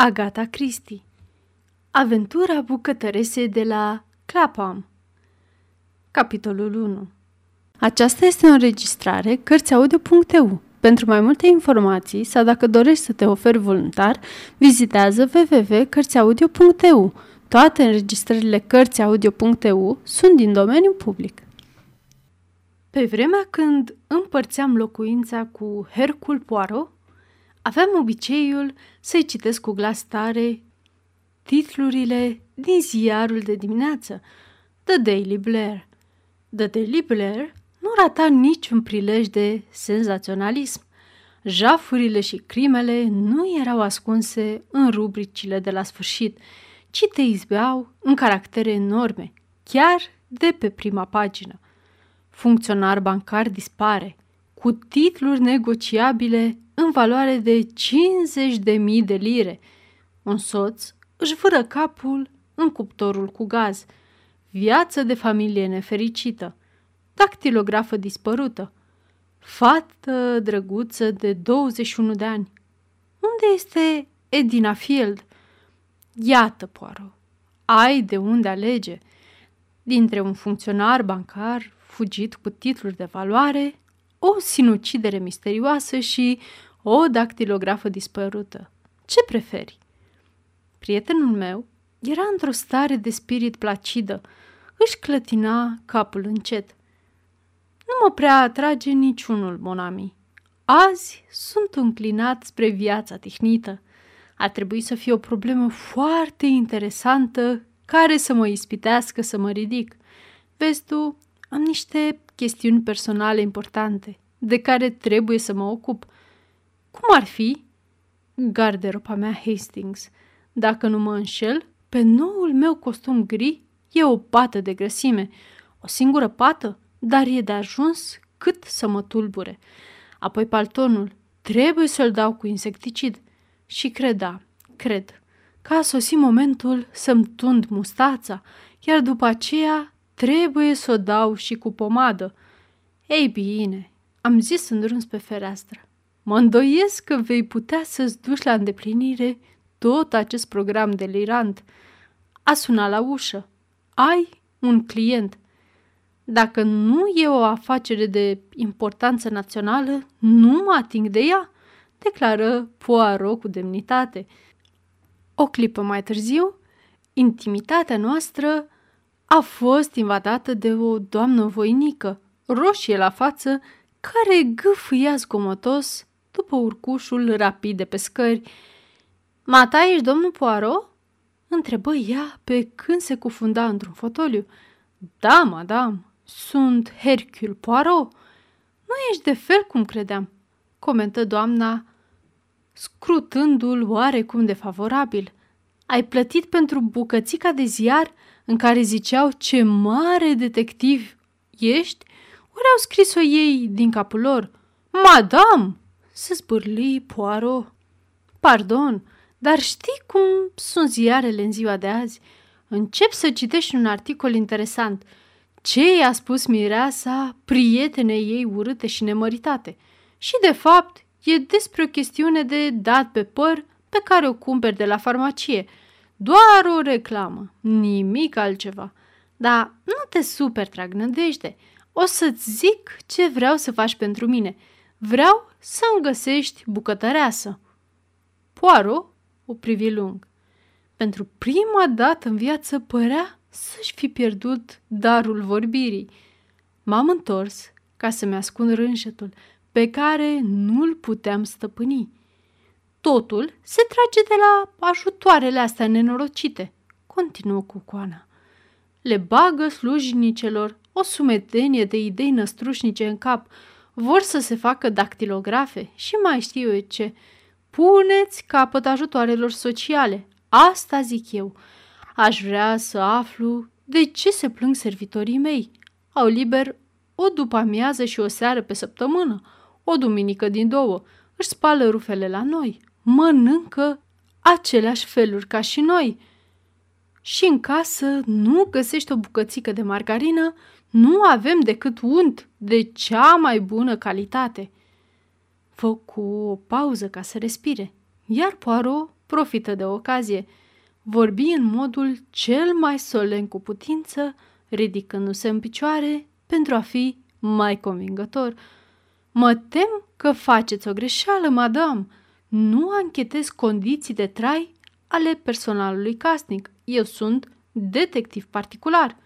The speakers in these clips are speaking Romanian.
Agata Christie Aventura bucătăresei de la Clapham Capitolul 1 Aceasta este o înregistrare Cărțiaudio.eu. Pentru mai multe informații sau dacă dorești să te oferi voluntar, vizitează www.cărțiaudio.eu. Toate înregistrările Cărțiaudio.eu sunt din domeniu public. Pe vremea când împărțeam locuința cu Hercul Poirot, Aveam obiceiul să-i citesc cu glas tare titlurile din ziarul de dimineață, The Daily Blair. The Daily Blair nu rata niciun prilej de senzaționalism. Jafurile și crimele nu erau ascunse în rubricile de la sfârșit, ci te izbeau în caractere enorme, chiar de pe prima pagină. Funcționar bancar dispare, cu titluri negociabile în valoare de 50.000 de lire. Un soț își vâră capul în cuptorul cu gaz. Viață de familie nefericită. Dactilografă dispărută. Fată drăguță de 21 de ani. Unde este Edina Field? Iată, Poaro, ai de unde alege. Dintre un funcționar bancar fugit cu titluri de valoare, o sinucidere misterioasă și o dactilografă dispărută. Ce preferi? Prietenul meu era într-o stare de spirit placidă. Își clătina capul încet. Nu mă prea atrage niciunul, monami. Azi sunt înclinat spre viața tehnită. A trebuit să fie o problemă foarte interesantă care să mă ispitească să mă ridic. Vezi tu, am niște chestiuni personale importante de care trebuie să mă ocup – cum ar fi? Garderoba mea Hastings. Dacă nu mă înșel, pe noul meu costum gri e o pată de grăsime. O singură pată, dar e de ajuns cât să mă tulbure. Apoi paltonul. Trebuie să-l dau cu insecticid. Și creda, cred, că a sosit momentul să-mi tund mustața, iar după aceea trebuie să o dau și cu pomadă. Ei bine, am zis îndruns pe fereastră. Mă îndoiesc că vei putea să-ți duci la îndeplinire tot acest program delirant. A sunat la ușă. Ai un client. Dacă nu e o afacere de importanță națională, nu mă ating de ea, declară Poirot cu demnitate. O clipă mai târziu, intimitatea noastră a fost invadată de o doamnă voinică, roșie la față, care gâfâia zgomotos după urcușul rapid de pe scări. Mata, ești domnul Poirot?" întrebă ea pe când se cufunda într-un fotoliu. Da, madame, sunt Hercule Poirot." Nu ești de fel cum credeam," comentă doamna, scrutându-l oarecum de favorabil. Ai plătit pentru bucățica de ziar în care ziceau ce mare detectiv ești? Ori au scris-o ei din capul lor? Madame, se zbârli Poirot. Pardon, dar știi cum sunt ziarele în ziua de azi? Încep să citești un articol interesant. Ce i-a spus mireasa prietenei ei urâte și nemăritate? Și, de fapt, e despre o chestiune de dat pe păr pe care o cumperi de la farmacie. Doar o reclamă, nimic altceva. Dar nu te super trag nădejde. O să-ți zic ce vreau să faci pentru mine – Vreau să-mi găsești bucătăreasă. Poaro o privi lung. Pentru prima dată în viață părea să-și fi pierdut darul vorbirii. M-am întors ca să-mi ascund rânșetul pe care nu-l puteam stăpâni. Totul se trage de la ajutoarele astea nenorocite, continuă Cucoana. Le bagă slujnicelor o sumedenie de idei năstrușnice în cap – vor să se facă dactilografe și mai știu eu ce. Puneți capăt ajutoarelor sociale. Asta zic eu. Aș vrea să aflu de ce se plâng servitorii mei. Au liber o după amiază și o seară pe săptămână, o duminică din două. Își spală rufele la noi, mănâncă aceleași feluri ca și noi. Și în casă nu găsești o bucățică de margarină nu avem decât unt de cea mai bună calitate. Făcu o pauză ca să respire, iar Poirot profită de ocazie. Vorbi în modul cel mai solemn cu putință, ridicându-se în picioare pentru a fi mai convingător. Mă tem că faceți o greșeală, madame. Nu anchetez condiții de trai ale personalului casnic. Eu sunt detectiv particular.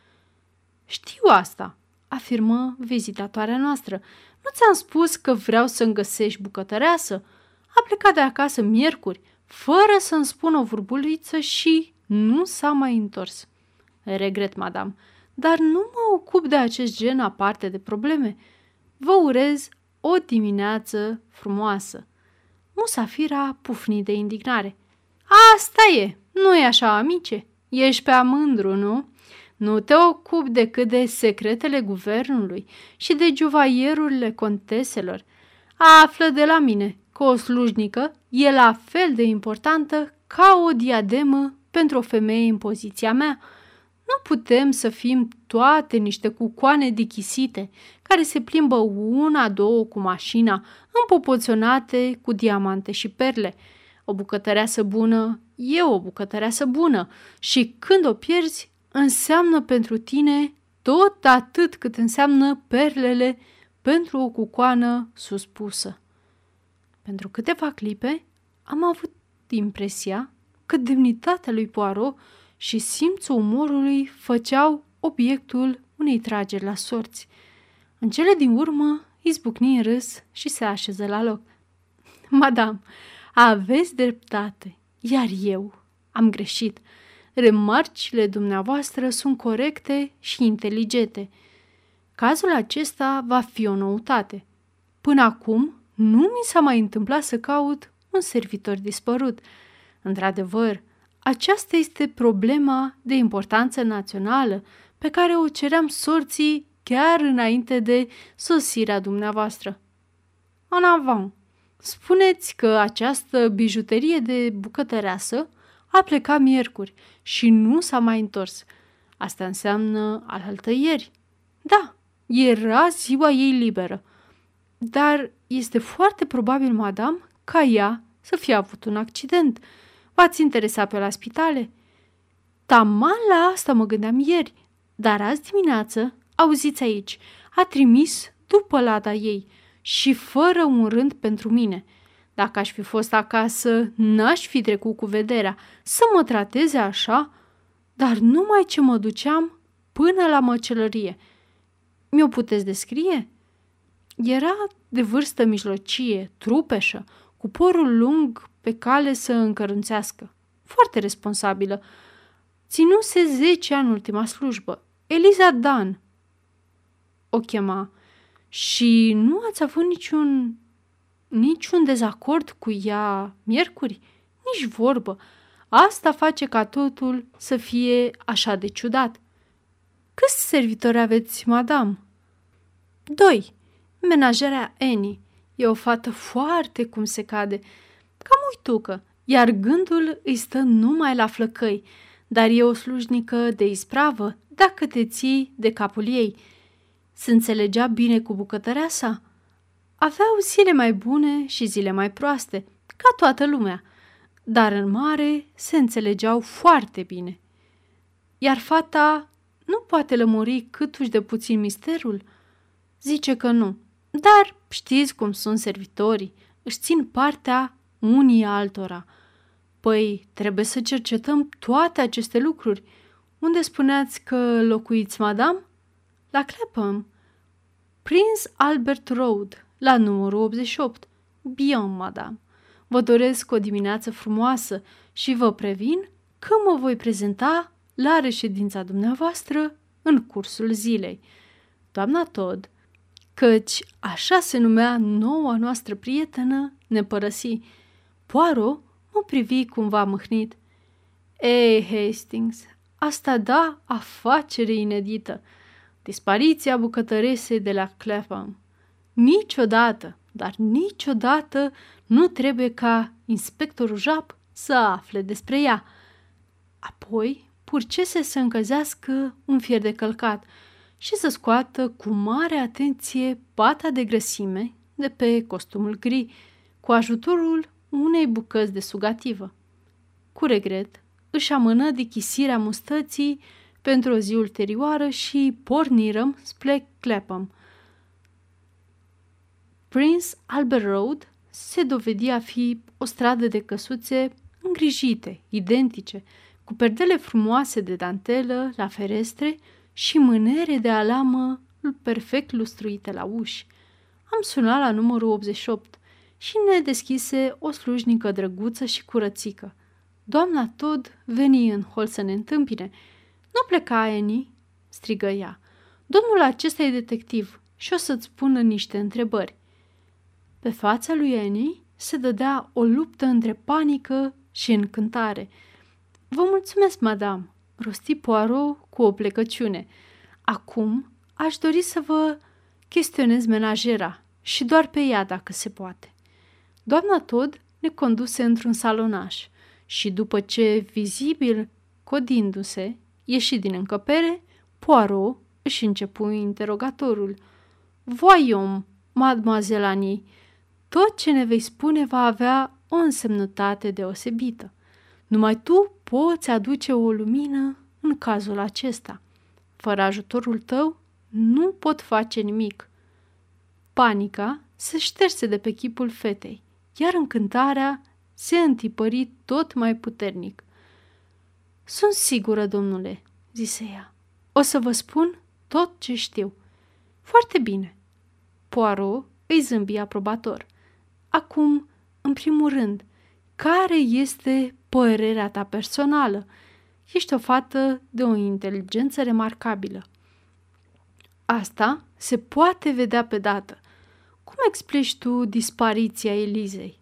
Știu asta, afirmă vizitatoarea noastră. Nu ți-am spus că vreau să-mi găsești bucătăreasă? A plecat de acasă miercuri, fără să-mi spună o vorbuliță și nu s-a mai întors. Regret, madame, dar nu mă ocup de acest gen aparte de probleme. Vă urez o dimineață frumoasă. Musafira pufni de indignare. Asta e, nu e așa, amice? Ești pe amândru, nu? Nu te ocupi decât de secretele guvernului și de juvaierurile conteselor. Află de la mine că o slujnică e la fel de importantă ca o diademă pentru o femeie în poziția mea. Nu putem să fim toate niște cucoane dichisite care se plimbă una, două cu mașina, împopoționate cu diamante și perle. O bucătăreasă bună e o bucătăreasă bună și când o pierzi, înseamnă pentru tine tot atât cât înseamnă perlele pentru o cucoană suspusă. Pentru câteva clipe am avut impresia că demnitatea lui Poirot și simțul umorului făceau obiectul unei trageri la sorți. În cele din urmă izbucni în râs și se așeză la loc. Madame, aveți dreptate, iar eu am greșit. Remarcile dumneavoastră sunt corecte și inteligente. Cazul acesta va fi o noutate. Până acum, nu mi s-a mai întâmplat să caut un servitor dispărut. Într-adevăr, aceasta este problema de importanță națională pe care o ceream sorții chiar înainte de sosirea dumneavoastră. En avant, spuneți că această bijuterie de bucătăreasă a plecat miercuri și nu s-a mai întors. Asta înseamnă alaltă ieri. Da, era ziua ei liberă. Dar este foarte probabil, madame, ca ea să fie avut un accident. V-ați interesat pe la spitale? Taman la asta mă gândeam ieri, dar azi dimineață, auziți aici, a trimis după lada ei și fără un rând pentru mine. Dacă aș fi fost acasă, n-aș fi trecut cu vederea să mă trateze așa, dar numai ce mă duceam până la măcelărie. Mi-o puteți descrie? Era de vârstă mijlocie, trupeșă, cu porul lung pe cale să încărunțească. Foarte responsabilă. Ținuse zece ani ultima slujbă. Eliza Dan o chema. Și nu ați avut niciun, niciun dezacord cu ea miercuri? Nici vorbă. Asta face ca totul să fie așa de ciudat. Câți servitori aveți, madame? Doi. Menajerea Annie. E o fată foarte cum se cade, cam uitucă, iar gândul îi stă numai la flăcăi, dar e o slujnică de ispravă dacă te ții de capul ei. Se înțelegea bine cu bucătărea sa. Aveau zile mai bune și zile mai proaste, ca toată lumea, dar în mare se înțelegeau foarte bine. Iar fata nu poate lămuri câtuși de puțin misterul? Zice că nu, dar știți cum sunt servitorii, își țin partea unii altora. Păi, trebuie să cercetăm toate aceste lucruri. Unde spuneați că locuiți, madame? La Clapham. Prince Albert Road, la numărul 88. Bien, madame. Vă doresc o dimineață frumoasă și vă previn că mă voi prezenta la reședința dumneavoastră în cursul zilei. Doamna Todd căci așa se numea noua noastră prietenă, ne părăsi. Poirot mă privi cumva mâhnit. Ei, Hastings, asta da afacere inedită. Dispariția bucătăresei de la Clapham. Niciodată, dar niciodată nu trebuie ca inspectorul Jap să afle despre ea. Apoi purcese să încălzească un fier de călcat – și să scoată cu mare atenție pata de grăsime de pe costumul gri, cu ajutorul unei bucăți de sugativă. cu regret, își amână dichisirea mustății pentru o zi ulterioară și pornirăm spre Clapham. Prince Albert Road se dovedi a fi o stradă de căsuțe îngrijite, identice, cu perdele frumoase de dantelă la ferestre și mânere de alamă perfect lustruite la uși. Am sunat la numărul 88 și ne deschise o slujnică drăguță și curățică. Doamna Todd veni în hol să ne întâmpine. Nu pleca, Annie?" strigă ea. Domnul acesta e detectiv și o să-ți spună niște întrebări. Pe fața lui Annie se dădea o luptă între panică și încântare. Vă mulțumesc, madame, rosti Poirot cu o plecăciune. Acum aș dori să vă chestionez menajera și doar pe ea dacă se poate. Doamna Todd ne conduse într-un salonaș și după ce, vizibil, codindu-se, ieși din încăpere, Poirot își începu interogatorul. Voiom, mademoiselle Annie, tot ce ne vei spune va avea o însemnătate deosebită. Numai tu poți aduce o lumină în cazul acesta. Fără ajutorul tău, nu pot face nimic. Panica se șterse de pe chipul fetei, iar încântarea se întipări tot mai puternic. Sunt sigură, domnule, zise ea. O să vă spun tot ce știu. Foarte bine. Poirot îi zâmbi aprobator. Acum, în primul rând, care este părerea ta personală? Ești o fată de o inteligență remarcabilă. Asta se poate vedea pe dată. Cum explici tu dispariția Elizei?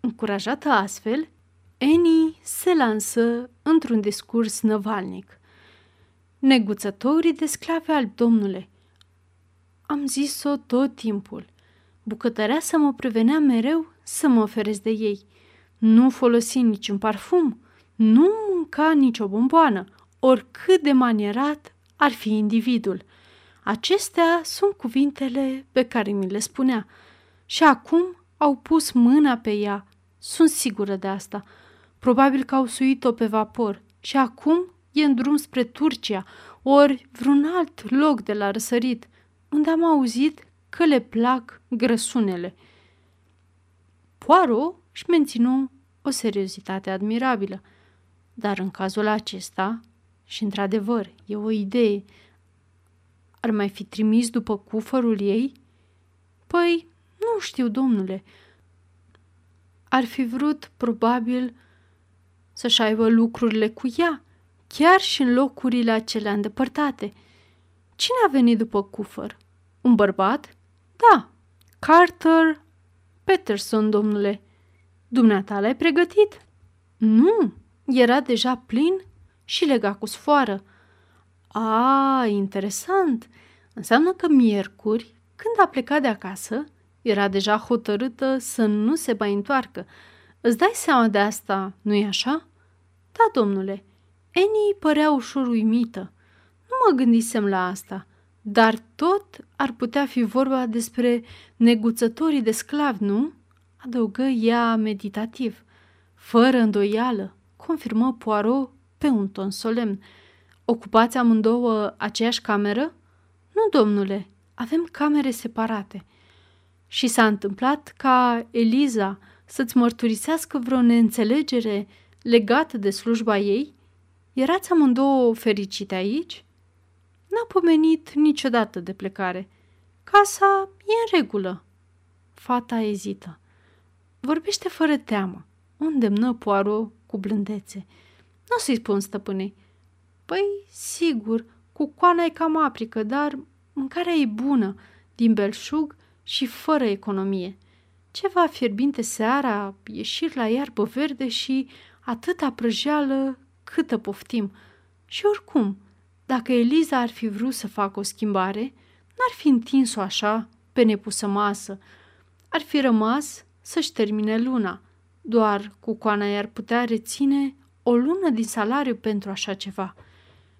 Încurajată astfel, Annie se lansă într-un discurs năvalnic. Neguțătorii de sclave al domnule. Am zis-o tot timpul. Bucătărea să mă prevenea mereu să mă oferesc de ei. Nu folosi niciun parfum, nu mânca nicio bomboană, oricât de manierat ar fi individul. Acestea sunt cuvintele pe care mi le spunea. Și acum au pus mâna pe ea. Sunt sigură de asta. Probabil că au suit-o pe vapor și acum e în drum spre Turcia, ori vreun alt loc de la răsărit, unde am auzit că le plac grăsunele. Poirot își menținu o seriozitate admirabilă, dar în cazul acesta, și într-adevăr, e o idee, ar mai fi trimis după cufărul ei? Păi, nu știu, domnule. Ar fi vrut, probabil, să-și aibă lucrurile cu ea, chiar și în locurile acelea îndepărtate. Cine a venit după cufăr? Un bărbat? Da, Carter Peterson, domnule. Dumneata l-ai pregătit? Nu, era deja plin și lega cu sfoară. A, interesant. Înseamnă că miercuri, când a plecat de acasă, era deja hotărâtă să nu se mai întoarcă. Îți dai seama de asta, nu-i așa? Da, domnule. Annie părea ușor uimită. Nu mă gândisem la asta, dar tot ar putea fi vorba despre neguțătorii de sclavi, nu? Adăugă ea meditativ. Fără îndoială, confirmă Poirot pe un ton solemn. Ocupați amândouă aceeași cameră? Nu, domnule, avem camere separate. Și s-a întâmplat ca Eliza să-ți mărturisească vreo neînțelegere legată de slujba ei? Erați amândouă fericite aici? N-a pomenit niciodată de plecare. Casa e în regulă. Fata ezită. Vorbește fără teamă. Unde mnă Poirot cu blândețe. Nu o să-i spun stăpânei. Păi, sigur, cu coana e cam aprică, dar mâncarea e bună, din belșug și fără economie. Ceva fierbinte seara, ieșiri la iarbă verde și atâta prăjeală câtă poftim. Și oricum, dacă Eliza ar fi vrut să facă o schimbare, n-ar fi întins-o așa pe nepusă masă. Ar fi rămas să-și termine luna. Doar cu coana i-ar putea reține o lună din salariu pentru așa ceva.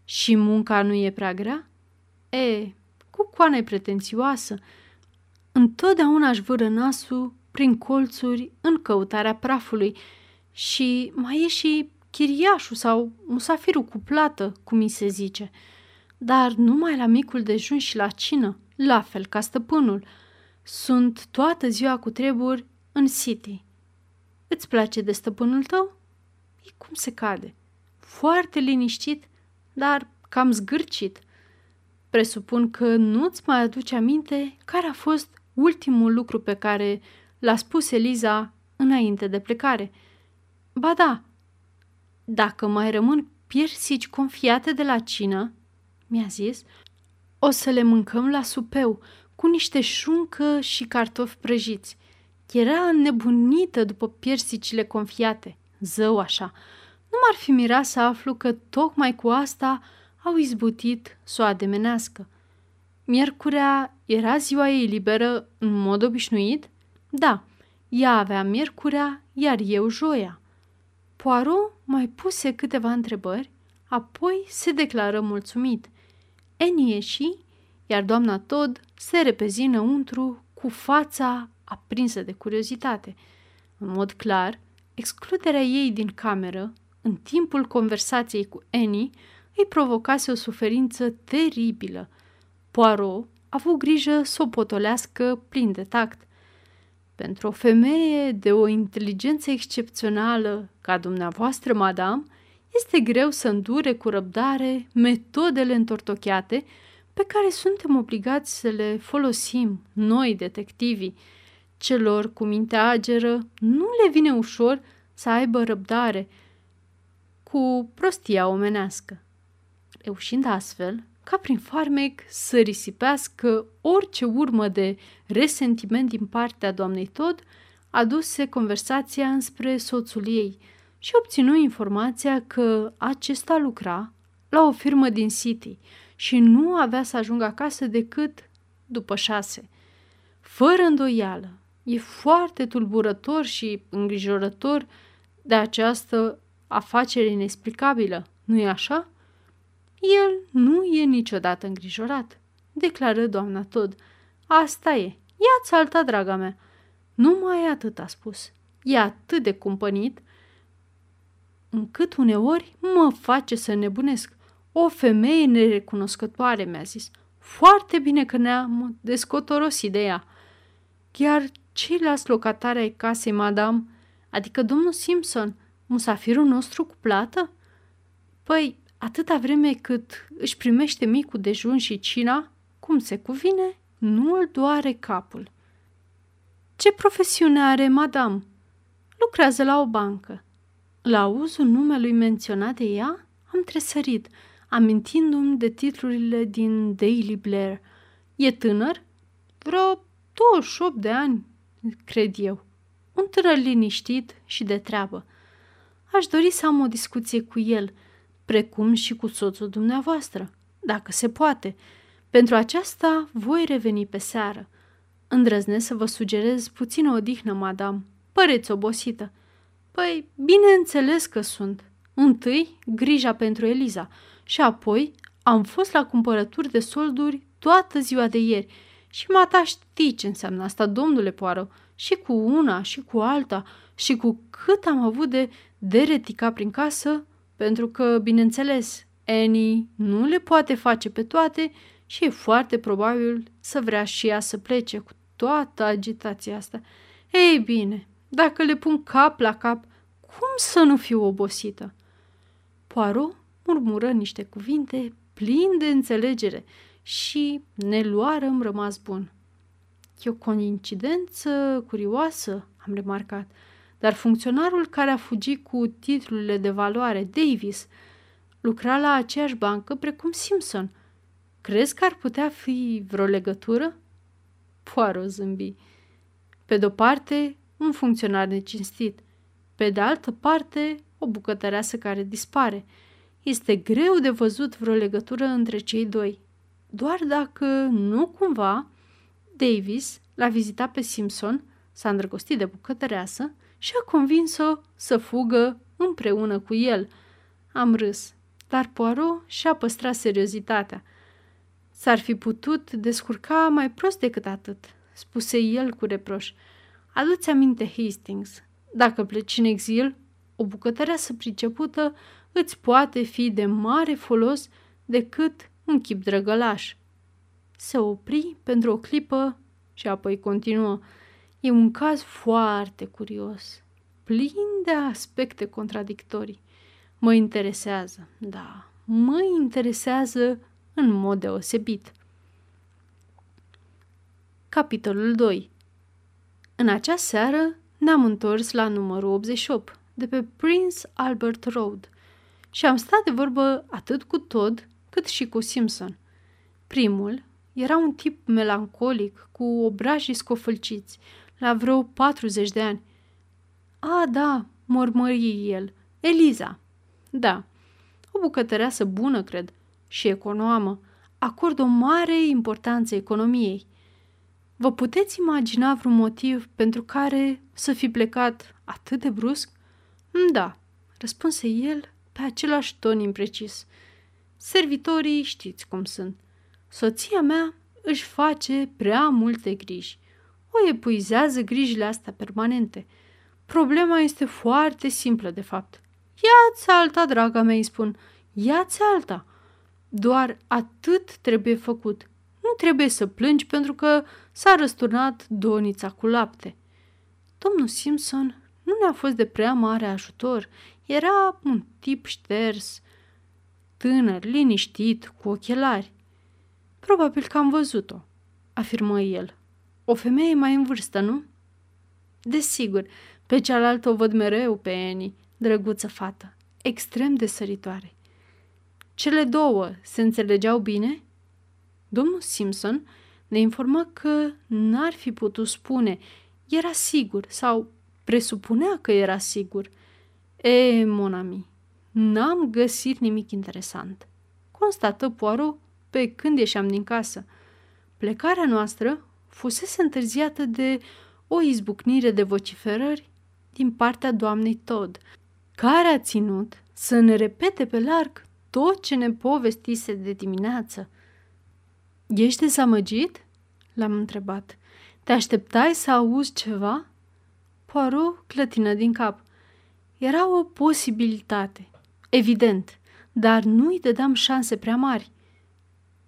Și munca nu e prea grea? E, cu coana e pretențioasă. Întotdeauna aș vâră nasul prin colțuri în căutarea prafului Și mai e și chiriașul sau musafirul cu plată, cum mi se zice. Dar numai la micul dejun și la cină, la fel ca stăpânul. Sunt toată ziua cu treburi în city. Îți place de stăpânul tău? E cum se cade. Foarte liniștit, dar cam zgârcit. Presupun că nu-ți mai aduce aminte care a fost ultimul lucru pe care l-a spus Eliza înainte de plecare. Ba da, dacă mai rămân piersici confiate de la cină, mi-a zis, o să le mâncăm la supeu cu niște șuncă și cartofi prăjiți. Era nebunită după piersicile confiate, zău așa. Nu m-ar fi mirat să aflu că tocmai cu asta au izbutit să o ademenească. Miercurea era ziua ei liberă în mod obișnuit? Da, ea avea miercurea, iar eu joia. Poirot mai puse câteva întrebări, apoi se declară mulțumit. Eni ieși, iar doamna Todd se repezi înăuntru cu fața aprinsă de curiozitate. În mod clar, excluderea ei din cameră, în timpul conversației cu Annie, îi provocase o suferință teribilă. Poirot a avut grijă să o potolească plin de tact. Pentru o femeie de o inteligență excepțională ca dumneavoastră, madame, este greu să îndure cu răbdare metodele întortocheate pe care suntem obligați să le folosim noi, detectivii. Celor cu mintea ageră nu le vine ușor să aibă răbdare cu prostia omenească. Reușind astfel, ca prin farmec, să risipească orice urmă de resentiment din partea doamnei Todd, aduse conversația înspre soțul ei și obținu informația că acesta lucra la o firmă din City și nu avea să ajungă acasă decât după șase. Fără îndoială, e foarte tulburător și îngrijorător de această afacere inexplicabilă, nu-i așa? El nu e niciodată îngrijorat, declară doamna Todd. Asta e. Ia-ți alta, draga mea. Numai atât a spus. E atât de cumpănit încât uneori mă face să nebunesc. O femeie nerecunoscătoare, mi-a zis. Foarte bine că ne-am descotorosit de ea. Chiar ceilalți locatari ai casei, madame, adică domnul Simpson, musafirul nostru cu plată? Păi, atâta vreme cât își primește micul dejun și cina, cum se cuvine, nu îl doare capul. Ce profesiune are, madame? Lucrează la o bancă. La auzul numelui menționat de ea, am tresărit, amintindu-mi de titlurile din Daily Blair. E tânăr? Vreo 28 de ani, cred eu. Un tânăr liniștit și de treabă. Aș dori să am o discuție cu el – precum și cu soțul dumneavoastră, dacă se poate. Pentru aceasta voi reveni pe seară. Îndrăznesc să vă sugerez puțină odihnă, madame. Păreți obosită. Păi, bineînțeles că sunt. Întâi, grija pentru Eliza și apoi am fost la cumpărături de solduri toată ziua de ieri și mataș știi ce înseamnă asta, domnule Poară, și cu una și cu alta și cu cât am avut de deretica prin casă, pentru că, bineînțeles, Annie nu le poate face pe toate și e foarte probabil să vrea și ea să plece cu toată agitația asta. Ei bine, dacă le pun cap la cap, cum să nu fiu obosită? Poirot murmură niște cuvinte plini de înțelegere și ne luarăm rămas bun. E o coincidență curioasă, am remarcat – dar funcționarul care a fugit cu titlurile de valoare, Davis, lucra la aceeași bancă precum Simpson. Crezi că ar putea fi vreo legătură? Poirot zâmbi. Pe de-o parte, un funcționar necinstit. Pe de altă parte, o bucătăreasă care dispare. Este greu de văzut vreo legătură între cei doi. Doar dacă nu cumva Davis l-a vizitat pe Simpson, s-a îndrăgostit de bucătăreasă și a convins-o să fugă împreună cu el. Am râs, dar Poirot și-a păstrat seriozitatea. S-ar fi putut descurca mai prost decât atât, spuse el cu reproș. Adu-ți aminte, Hastings, dacă pleci în exil, o bucătăreasă pricepută îți poate fi de mare folos decât un chip drăgălaș. Se opri pentru o clipă și apoi continuă. E un caz foarte curios, plin de aspecte contradictorii. Mă interesează, da, mă interesează în mod deosebit. Capitolul 2 În acea seară ne-am întors la numărul 88 de pe Prince Albert Road și am stat de vorbă atât cu Todd cât și cu Simpson. Primul era un tip melancolic cu obrajii scofâlciți, la vreo 40 de ani. A, da, mormări el, Eliza. Da, o bucătăreasă bună, cred, și economă. Acordă o mare importanță economiei. Vă puteți imagina vreun motiv pentru care să fi plecat atât de brusc? Da, răspunse el pe același ton imprecis. Servitorii știți cum sunt. Soția mea își face prea multe griji. O epuizează grijile astea permanente. Problema este foarte simplă, de fapt. Ia-ți alta, draga mea, îi spun. Ia-ți alta. Doar atât trebuie făcut. Nu trebuie să plângi pentru că s-a răsturnat donița cu lapte. Domnul Simpson nu ne-a fost de prea mare ajutor. Era un tip șters, tânăr, liniștit, cu ochelari. Probabil că am văzut-o, afirmă el. O femeie mai în vârstă, nu? Desigur, pe cealaltă o văd mereu pe Annie, drăguță fată, extrem de săritoare. Cele două se înțelegeau bine? Domnul Simpson ne informă că n-ar fi putut spune, era sigur sau presupunea că era sigur. E, monami, n-am găsit nimic interesant. Constată Poirot pe când ieșeam din casă. Plecarea noastră fusese întârziată de o izbucnire de vociferări din partea doamnei Todd, care a ținut să ne repete pe larg tot ce ne povestise de dimineață. Ești dezamăgit?" l-am întrebat. Te așteptai să auzi ceva?" Poirot clătină din cap. Era o posibilitate, evident, dar nu-i dădeam șanse prea mari.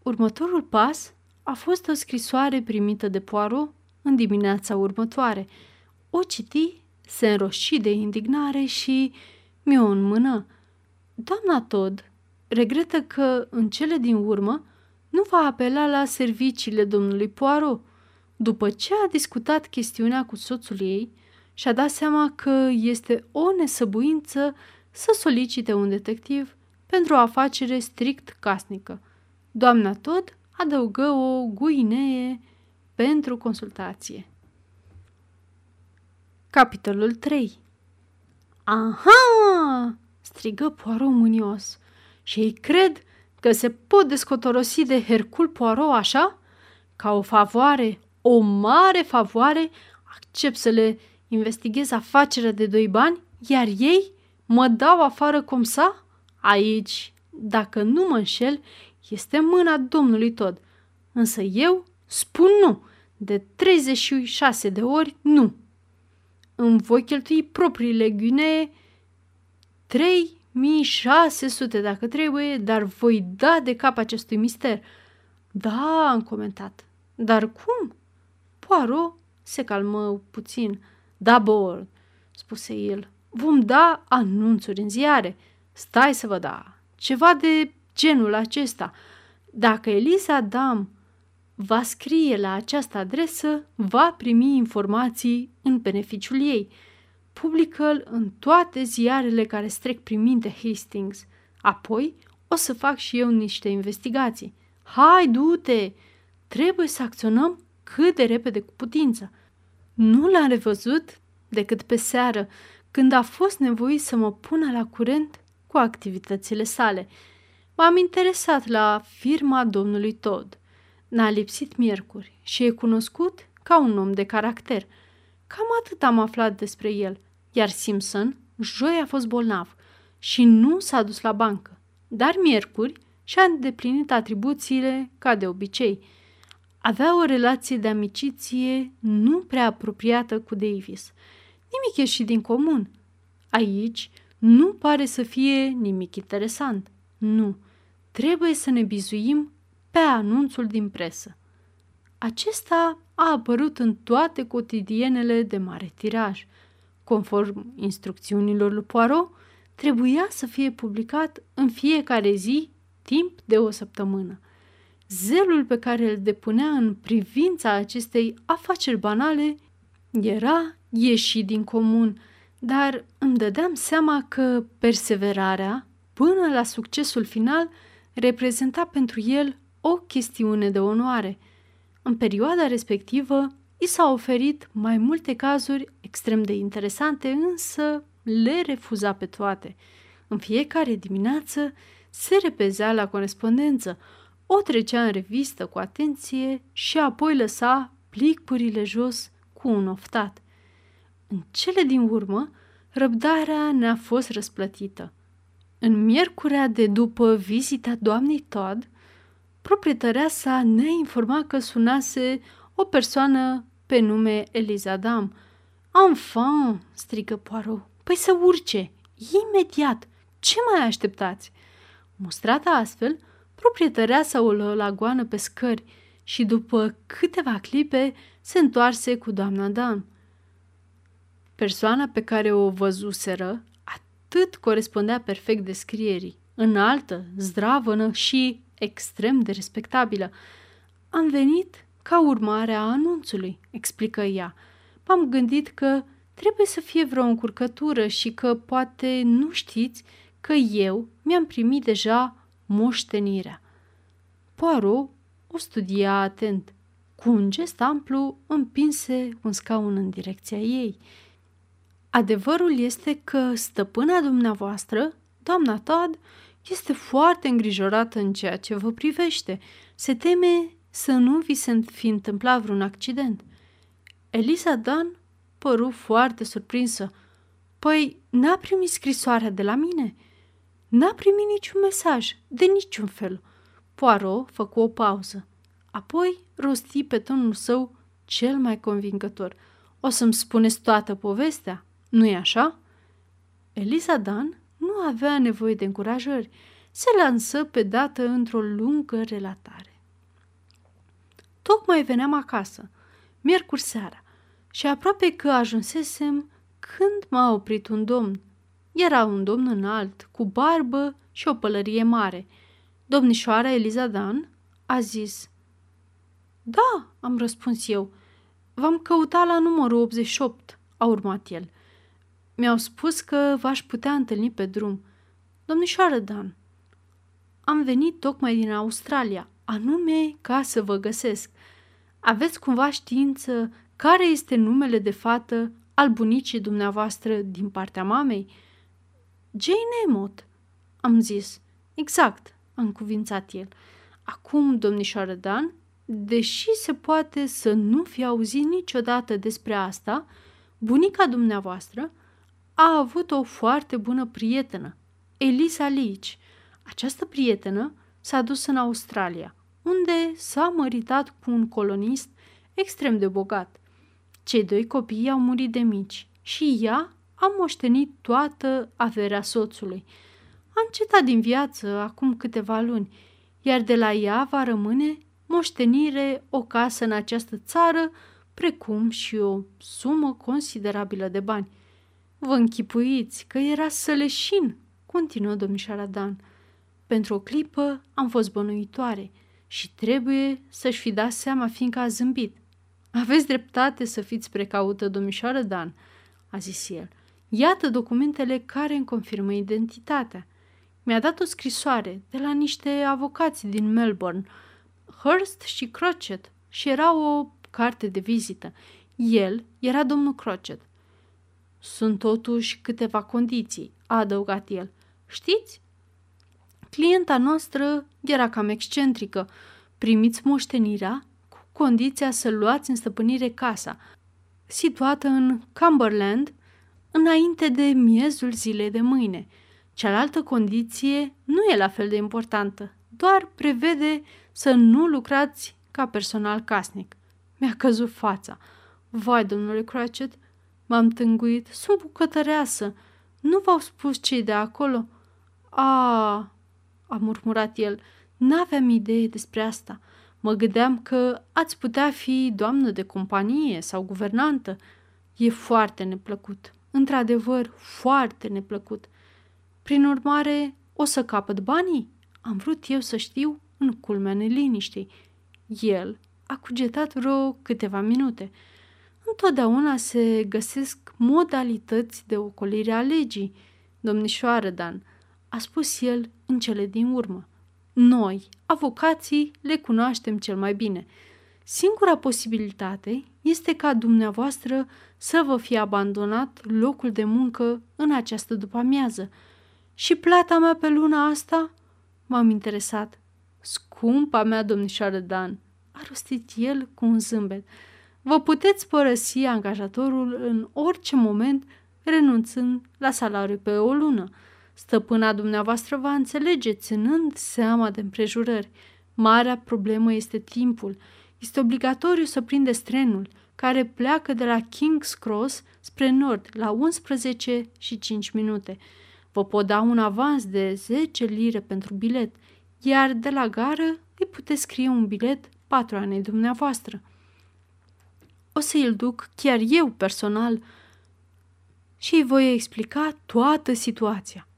Următorul pas a fost o scrisoare primită de Poirot în dimineața următoare. O citi, se înroși de indignare și mi-o înmână. Doamna Todd regretă că, în cele din urmă, nu va apela la serviciile domnului Poirot. După ce a discutat chestiunea cu soțul ei, și-a dat seama că este o nesăbuință să solicite un detectiv pentru o afacere strict casnică. Doamna Todd adăugă o guinee pentru consultație. Capitolul 3 Aha! strigă Poirot mânios. Și ei cred că se pot descotorosi de Hercul Poirot așa? Ca o favoare, o mare favoare, accept să le investighez afacerea de doi bani, iar ei mă dau afară cum sa? Aici, dacă nu mă înșel, este mâna Domnului tot. Însă eu spun nu, de 36 de ori nu. Îmi voi cheltui propriile ghine 3600 dacă trebuie, dar voi da de cap acestui mister. Da, am comentat. Dar cum? Poirot se calmă puțin. Da, bol, spuse el. Vom da anunțuri în ziare. Stai să vă da. Ceva de genul acesta. Dacă Elisa Dam va scrie la această adresă, va primi informații în beneficiul ei. Publică-l în toate ziarele care strec prin minte Hastings. Apoi o să fac și eu niște investigații. Hai, du-te! Trebuie să acționăm cât de repede cu putință. Nu l-am revăzut decât pe seară, când a fost nevoit să mă pună la curent cu activitățile sale. M-am interesat la firma domnului Todd. N-a lipsit miercuri și e cunoscut ca un om de caracter. Cam atât am aflat despre el, iar Simpson joi a fost bolnav și nu s-a dus la bancă, dar miercuri și-a îndeplinit atribuțiile ca de obicei – avea o relație de amiciție nu prea apropiată cu Davis. Nimic ieșit din comun. Aici nu pare să fie nimic interesant. Nu. Trebuie să ne bizuim pe anunțul din presă. Acesta a apărut în toate cotidienele de mare tiraj. Conform instrucțiunilor lui Poirot, trebuia să fie publicat în fiecare zi timp de o săptămână. Zelul pe care îl depunea în privința acestei afaceri banale era ieșit din comun, dar îmi dădeam seama că perseverarea până la succesul final reprezenta pentru el o chestiune de onoare. În perioada respectivă, i s-au oferit mai multe cazuri extrem de interesante, însă le refuza pe toate. În fiecare dimineață se repezea la corespondență, o trecea în revistă cu atenție și apoi lăsa plicurile jos cu un oftat. În cele din urmă, răbdarea ne-a fost răsplătită. În miercurea de după vizita doamnei Todd, proprietărea sa ne informa că sunase o persoană pe nume Eliza Dam. Enfant!" strică Poirot. Păi să urce! Imediat! Ce mai așteptați?" Mustrată astfel, proprietărea sa o luă la goană pe scări și după câteva clipe se întoarse cu doamna Dan. Persoana pe care o văzuseră atât corespundea perfect descrierii, înaltă, zdravănă și extrem de respectabilă. Am venit ca urmare a anunțului, explică ea. M-am gândit că trebuie să fie vreo încurcătură și că poate nu știți că eu mi-am primit deja moștenirea. Poirot o studia atent. Cu un gest amplu împinse un scaun în direcția ei. Adevărul este că stăpâna dumneavoastră, doamna Todd, este foarte îngrijorată în ceea ce vă privește. Se teme să nu vi se fi întâmplat vreun accident. Elisa Dan păru foarte surprinsă. Păi, n-a primit scrisoarea de la mine?" N-a primit niciun mesaj, de niciun fel. Poirot făcu o pauză. Apoi rosti pe tonul său cel mai convingător. O să-mi spuneți toată povestea, nu-i așa? Elisa Dan nu avea nevoie de încurajări. Se lansă pe dată într-o lungă relatare. Tocmai veneam acasă, miercuri seara, și aproape că ajunsesem când m-a oprit un domn. Era un domn înalt, cu barbă și o pălărie mare. Domnișoara Eliza Dan a zis, Da, am răspuns eu. V-am căutat la numărul 88, a urmat el. Mi-au spus că v-aș putea întâlni pe drum. Domnișoară Dan, am venit tocmai din Australia, anume ca să vă găsesc. Aveți cumva știință care este numele de fată al bunicii dumneavoastră din partea mamei? Jane Emot, am zis. Exact, am cuvințat el. Acum, domnișoară Dan, deși se poate să nu fi auzit niciodată despre asta, bunica dumneavoastră a avut o foarte bună prietenă, Elisa Leach. Această prietenă s-a dus în Australia, unde s-a măritat cu un colonist extrem de bogat. Cei doi copii au murit de mici și ea a moștenit toată averea soțului. A încetat din viață acum câteva luni, iar de la ea va rămâne moștenire o casă în această țară, precum și o sumă considerabilă de bani. Vă închipuiți că era săleșin, continuă domnișoara Dan. Pentru o clipă am fost bănuitoare și trebuie să-și fi dat seama fiindcă a zâmbit. Aveți dreptate să fiți precaută, domnișoară Dan, a zis el. Iată documentele care îmi confirmă identitatea. Mi-a dat o scrisoare de la niște avocați din Melbourne, Hurst și Crochet, și era o carte de vizită. El era domnul Crochet. Sunt totuși câteva condiții, a adăugat el. Știți? Clienta noastră era cam excentrică. Primiți moștenirea cu condiția să luați în stăpânire casa, situată în Cumberland, înainte de miezul zilei de mâine. Cealaltă condiție nu e la fel de importantă, doar prevede să nu lucrați ca personal casnic. Mi-a căzut fața. Vai, domnule Cratchit, m-am tânguit, sunt bucătăreasă. Nu v-au spus cei de acolo? A, a murmurat el, n-aveam idee despre asta. Mă gândeam că ați putea fi doamnă de companie sau guvernantă. E foarte neplăcut, într-adevăr, foarte neplăcut. Prin urmare, o să capăt banii? Am vrut eu să știu în culmea neliniștei. El a cugetat vreo câteva minute. Întotdeauna se găsesc modalități de ocolire a legii, domnișoară Dan, a spus el în cele din urmă. Noi, avocații, le cunoaștem cel mai bine. Singura posibilitate este ca dumneavoastră să vă fie abandonat locul de muncă în această după-amiază. Și plata mea pe luna asta? M-am interesat. Scumpa mea domnișoară Dan, a rostit el cu un zâmbet. Vă puteți părăsi angajatorul în orice moment, renunțând la salariu pe o lună. Stăpâna dumneavoastră va înțelege, ținând seama de împrejurări. Marea problemă este timpul. Este obligatoriu să prindeți trenul, care pleacă de la King's Cross spre nord la 11 și 5 minute. Vă pot da un avans de 10 lire pentru bilet, iar de la gară îi puteți scrie un bilet patru dumneavoastră. O să îl duc chiar eu personal și îi voi explica toată situația.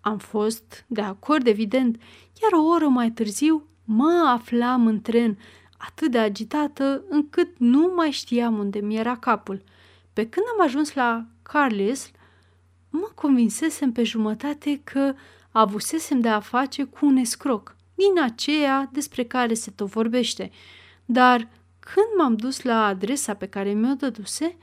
Am fost de acord, evident, iar o oră mai târziu mă aflam în tren, atât de agitată încât nu mai știam unde mi era capul. Pe când am ajuns la Carlisle, mă convinsesem pe jumătate că avusesem de a face cu un escroc, din aceea despre care se tot vorbește. Dar când m-am dus la adresa pe care mi-o dăduse,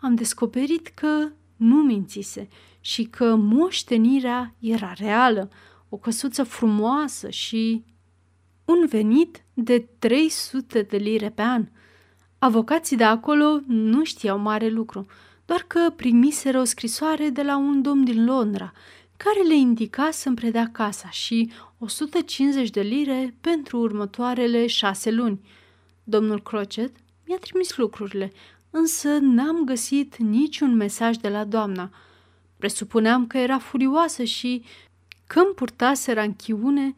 am descoperit că nu mințise și că moștenirea era reală, o căsuță frumoasă și un venit de 300 de lire pe an. Avocații de acolo nu știau mare lucru, doar că primiseră o scrisoare de la un domn din Londra, care le indica să-mi predea casa și 150 de lire pentru următoarele șase luni. Domnul Crocet mi-a trimis lucrurile, însă n-am găsit niciun mesaj de la doamna. Presupuneam că era furioasă și că îmi purtase ranchiune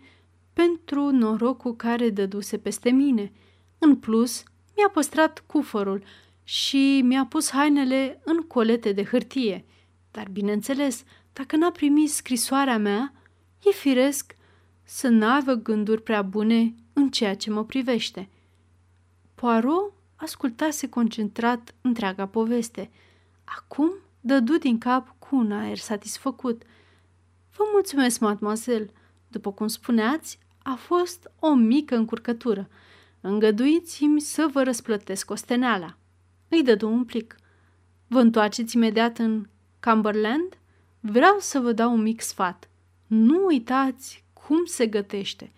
pentru norocul care dăduse peste mine. În plus, mi-a păstrat cufărul și mi-a pus hainele în colete de hârtie. Dar, bineînțeles, dacă n-a primit scrisoarea mea, e firesc să n-aibă gânduri prea bune în ceea ce mă privește. Poirot ascultase concentrat întreaga poveste. Acum dădu din cap cu un aer satisfăcut. Vă mulțumesc, mademoiselle. După cum spuneați, a fost o mică încurcătură. Îngăduiți-mi să vă răsplătesc osteneala. Îi dădu un plic. Vă întoarceți imediat în Cumberland? Vreau să vă dau un mic sfat. Nu uitați cum se gătește.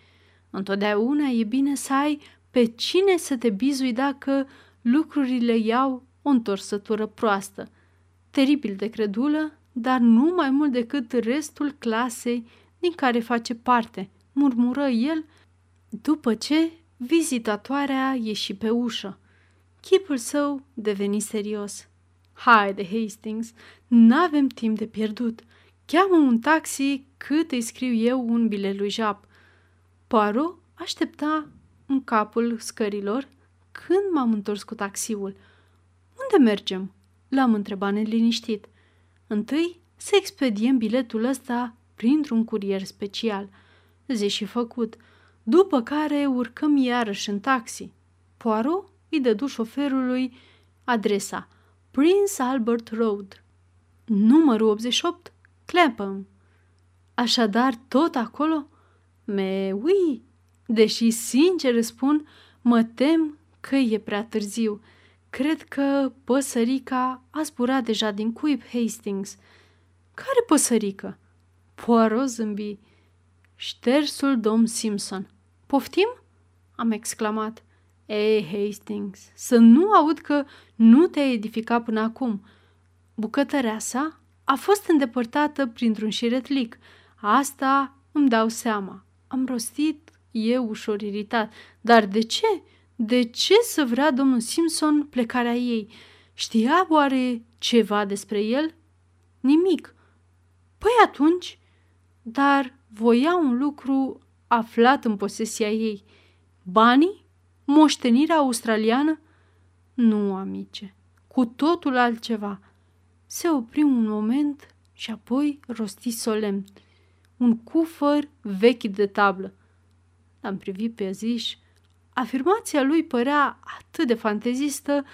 Întotdeauna e bine să ai pe cine să te bizui dacă lucrurile iau o întorsătură proastă. Teribil de credulă, dar nu mai mult decât restul clasei din care face parte, murmură el după ce vizitatoarea ieși pe ușă. Chipul său deveni serios. Haide, Hastings, n-avem timp de pierdut. Cheamă un taxi cât îi scriu eu un bilet lui Jap. Poirot aștepta în capul scărilor când m-am întors cu taxiul. Unde mergem? L-am întrebat neliniștit. Întâi să expediem biletul ăsta printr-un curier special. Zi și făcut. După care urcăm iarăși în taxi. Poirot îi dădu șoferului adresa Prince Albert Road, numărul 88, Clapham. Așadar, tot acolo? Me, ui, deși, sincer spun, mă tem că e prea târziu. Cred că păsărica a zburat deja din cuib Hastings. Care păsărică? Poirot zâmbi. Ștersul domn Simpson. Poftim? Am exclamat. Ei, Hastings, să nu aud că nu te-ai edificat până acum. Bucătărea sa a fost îndepărtată printr-un șiretlic. Asta îmi dau seama. Am rostit eu ușor iritat. Dar de ce? De ce să vrea domnul Simpson plecarea ei? Știa oare ceva despre el? Nimic. Păi atunci, dar voia un lucru aflat în posesia ei. Banii? Moștenirea australiană? Nu, amice, cu totul altceva. Se opri un moment și apoi rosti solemn. Un cufăr vechi de tablă. L-am privit pe Ziș. Afirmația lui părea atât de fantezistă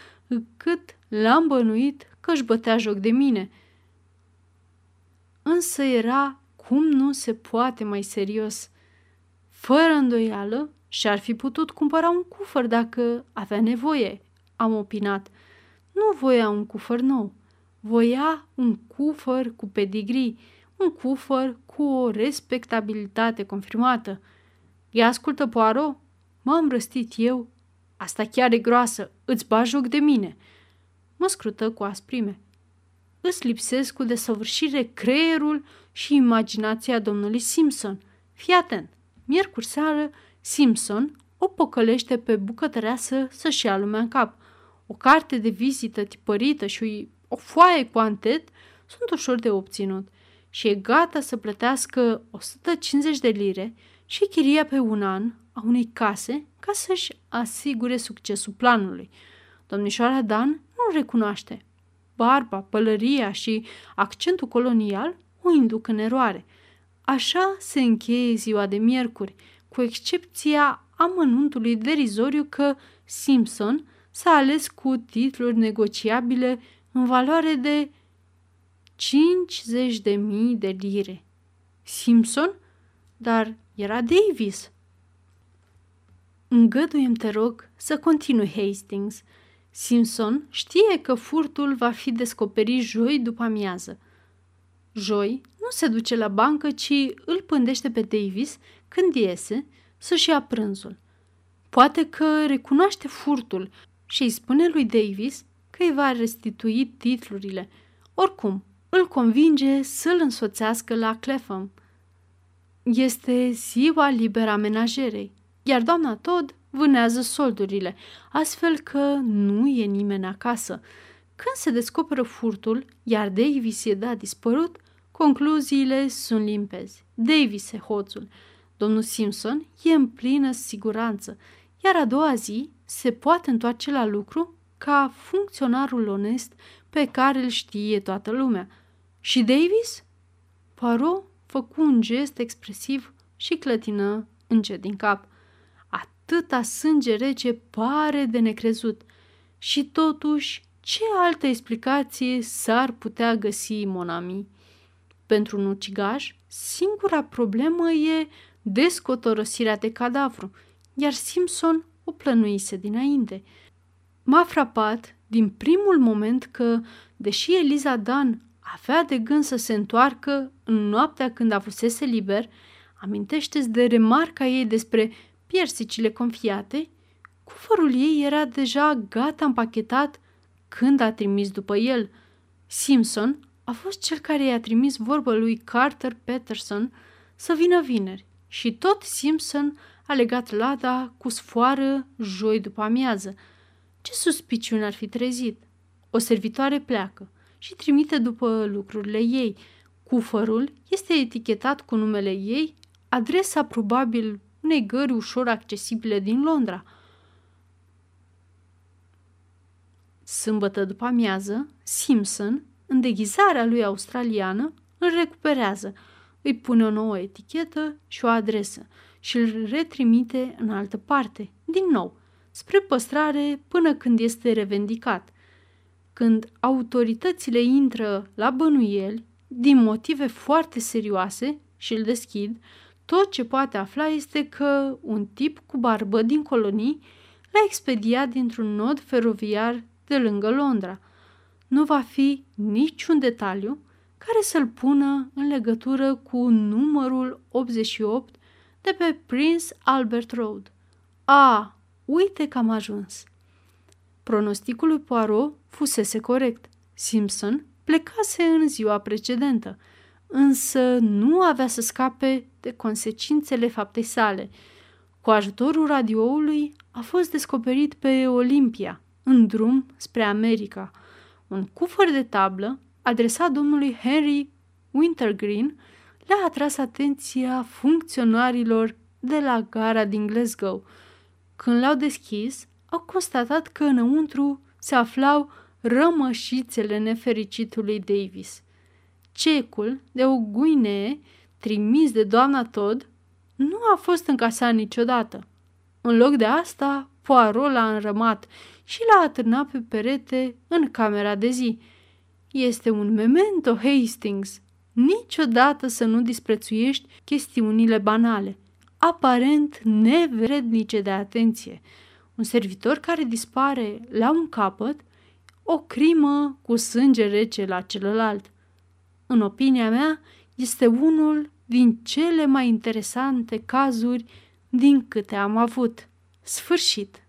cât l-am bănuit că își bătea joc de mine. Însă era cum nu se poate mai serios. Fără îndoială, și-ar fi putut cumpăra un cufăr dacă avea nevoie, am opinat. Nu voia un cufăr nou, voia un cufăr cu pedigree, un cufăr cu o respectabilitate confirmată. Îi ascultă Poaro? M-am răstit eu. Asta chiar e groasă, îți bagi joc de mine. Mă scrută cu asprime. Îți lipsesc cu desăvârșire creierul și imaginația domnului Simpson. Fii atent, miercuri seară, Simpson o pocălește pe bucătăreasă să-și ia lumea în cap. O carte de vizită tipărită și o foaie cu antet sunt ușor de obținut și e gata să plătească 150 de lire și chiria pe un an a unei case ca să-și asigure succesul planului. Domnișoara Dan nu recunoaște. Barba, pălăria și accentul colonial o induc în eroare. Așa se încheie ziua de miercuri, cu excepția amănuntului derizoriu că Simpson s-a ales cu titluri negociabile în valoare de 50.000 de mii de lire. Simpson? Dar era Davis. Îngăduiem, te rog, să continui Hastings. Simpson știe că furtul va fi descoperit joi după amiază. Joi nu se duce la bancă, ci îl pândește pe Davis când iese să-și ia prânzul. Poate că recunoaște furtul și îi spune lui Davis că îi va restitui titlurile. Oricum, îl convinge să-l însoțească la Clefham. Este ziua liberă a menajerei, iar doamna Todd vânează soldurile, astfel că nu e nimeni acasă. Când se descoperă furtul, iar Davis e dat dispărut, concluziile sunt limpezi. Davis e hoțul. Domnul Simpson e în plină siguranță, iar a doua zi se poate întoarce la lucru ca funcționarul onest pe care îl știe toată lumea. Și Davis? Paro făcu un gest expresiv și clătină încet din cap. Atâta sânge rece pare de necrezut. Și totuși, ce altă explicație s-ar putea găsi, Monami? Pentru un ucigaș, singura problemă e descotorosirea de cadavru, iar Simpson o plănuise dinainte. M-a frapat din primul moment că, deși Eliza Dan avea de gând să se întoarcă în noaptea când avusese liber, amintește de remarca ei despre piersicile confiate, cufărul ei era deja gata împachetat când a trimis după el. Simpson a fost cel care i-a trimis vorbă lui Carter Peterson să vină vineri și tot Simpson a legat lada cu sfoară joi după amiază. Ce suspiciune ar fi trezit? O servitoare pleacă și trimite după lucrurile ei. Cufărul este etichetat cu numele ei, adresa probabil unei gări ușor accesibile din Londra. Sâmbătă după amiază, Simpson, în deghizarea lui australiană, îl recuperează, îi pune o nouă etichetă și o adresă și îl retrimite în altă parte, din nou, spre păstrare până când este revendicat. Când autoritățile intră la bănuieli, din motive foarte serioase, și îl deschid, tot ce poate afla este că un tip cu barbă din colonii l-a expediat dintr-un nod feroviar de lângă Londra. Nu va fi niciun detaliu care să-l pună în legătură cu numărul 88 de pe Prince Albert Road. A, uite că am ajuns! Pronosticul lui Poirot fusese corect. Simpson plecase în ziua precedentă – însă nu avea să scape de consecințele faptei sale. Cu ajutorul radioului a fost descoperit pe Olimpia, în drum spre America, un cufăr de tablă adresat domnului Henry Wintergreen le-a atras atenția funcționarilor de la gara din Glasgow. Când l-au deschis, au constatat că înăuntru se aflau rămășițele nefericitului Davis. Cecul de o guinee trimis de doamna Todd nu a fost încasat niciodată. În loc de asta, Poirot l-a înrămat și l-a atârnat pe perete în camera de zi. Este un memento, Hastings. Niciodată să nu disprețuiești chestiunile banale, aparent nevrednice de atenție. Un servitor care dispare la un capăt, o crimă cu sânge rece la celălalt. În opinia mea, este unul din cele mai interesante cazuri din câte am avut. Sfârșit.